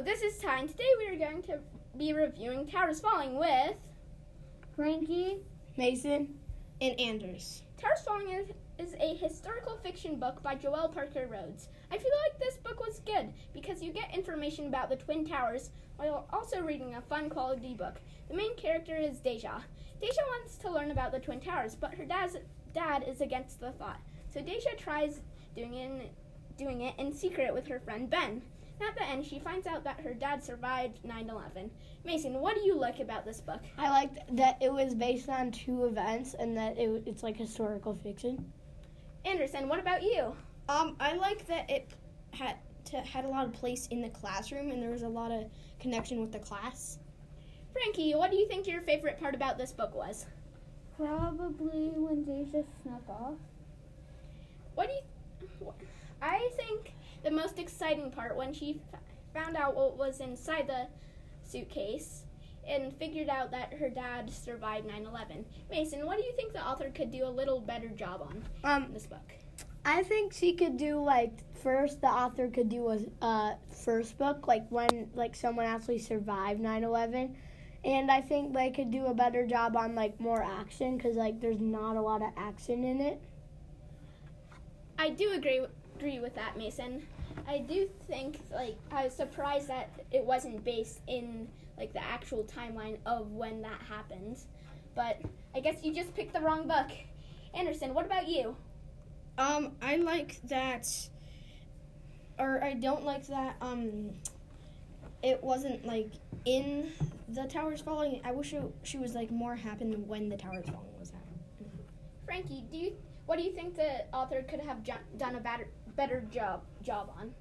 this is Ty, and today we are going to be reviewing Towers Falling with Frankie, Mason, and Anders. Towers Falling is, is a historical fiction book by Jewell Parker Rhodes. I feel like this book was good because you get information about the Twin Towers while also reading a fun quality book. The main character is Deja. Deja wants to learn about the Twin Towers, but her dad's, dad is against the thought. So Deja tries doing it, doing it in secret with her friend Ben. At the end, she finds out that her dad survived 9 11. Mason, what do you like about this book? I liked that it was based on two events and that it, it's like historical fiction. Anderson, what about you? Um, I like that it had to, had a lot of place in the classroom and there was a lot of connection with the class. Frankie, what do you think your favorite part about this book was? probably when Deja snuck off. What do you. I think the most exciting part when she f- found out what was inside the suitcase and figured out that her dad survived 9 11. Mason, what do you think the author could do a little better job on Um, this book? I think she could do like first the author could do a uh, first book like when like someone actually survived 9/11 and I think they could do a better job on like more action cuz like there's not a lot of action in it. I do agree agree with that, Mason. I do think like I was surprised that it wasn't based in like the actual timeline of when that happened. But I guess you just picked the wrong book. Anderson, what about you? Um, I like that, or I don't like that. Um, it wasn't like in the towers falling. I wish it, she was like more happened when the towers falling was happening. Frankie, do you what do you think the author could have jo- done a better better job job on?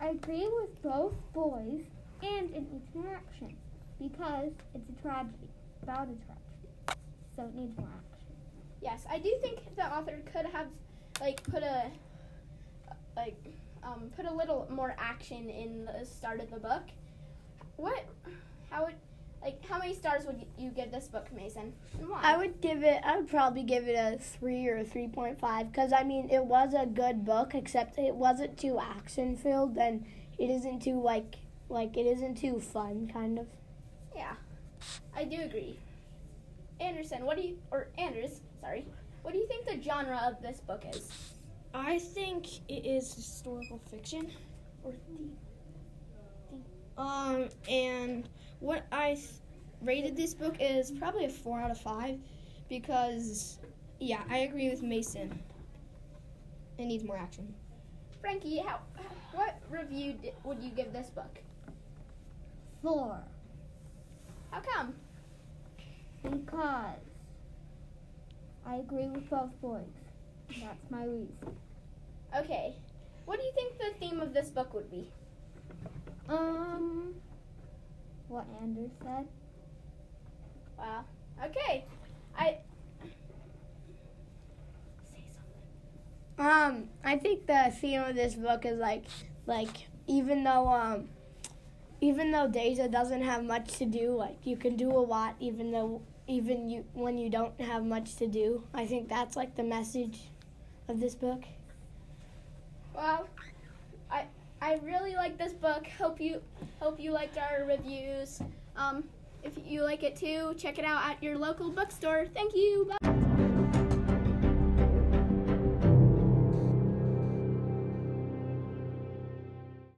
I agree with both boys, and it needs more action because it's a tragedy, about a tragedy. So it needs more action. Yes, I do think the author could have like put a like um, put a little more action in the start of the book. What? How would like how many stars would you give this book, Mason? And why? I would give it I would probably give it a 3 or a 3.5 cuz I mean it was a good book except it wasn't too action filled and it isn't too like like it isn't too fun kind of. yeah, I do agree. Anderson, what do you or Anders? Sorry, what do you think the genre of this book is? I think it is historical fiction. Or the Um, and what I th- rated this book is probably a four out of five because, yeah, I agree with Mason. It needs more action. Frankie, how what review di- would you give this book? Four, How come? because I agree with both boys. That's my reason. Okay, what do you think the theme of this book would be? Um, what Anders said. Wow. Okay. I say something. Um, I think the theme of this book is like, like even though um, even though Deja doesn't have much to do, like you can do a lot, even though even you when you don't have much to do. I think that's like the message of this book. Well, I I really like this book. Hope you hope you liked our reviews. Um, if you like it too, check it out at your local bookstore. Thank you. Bye.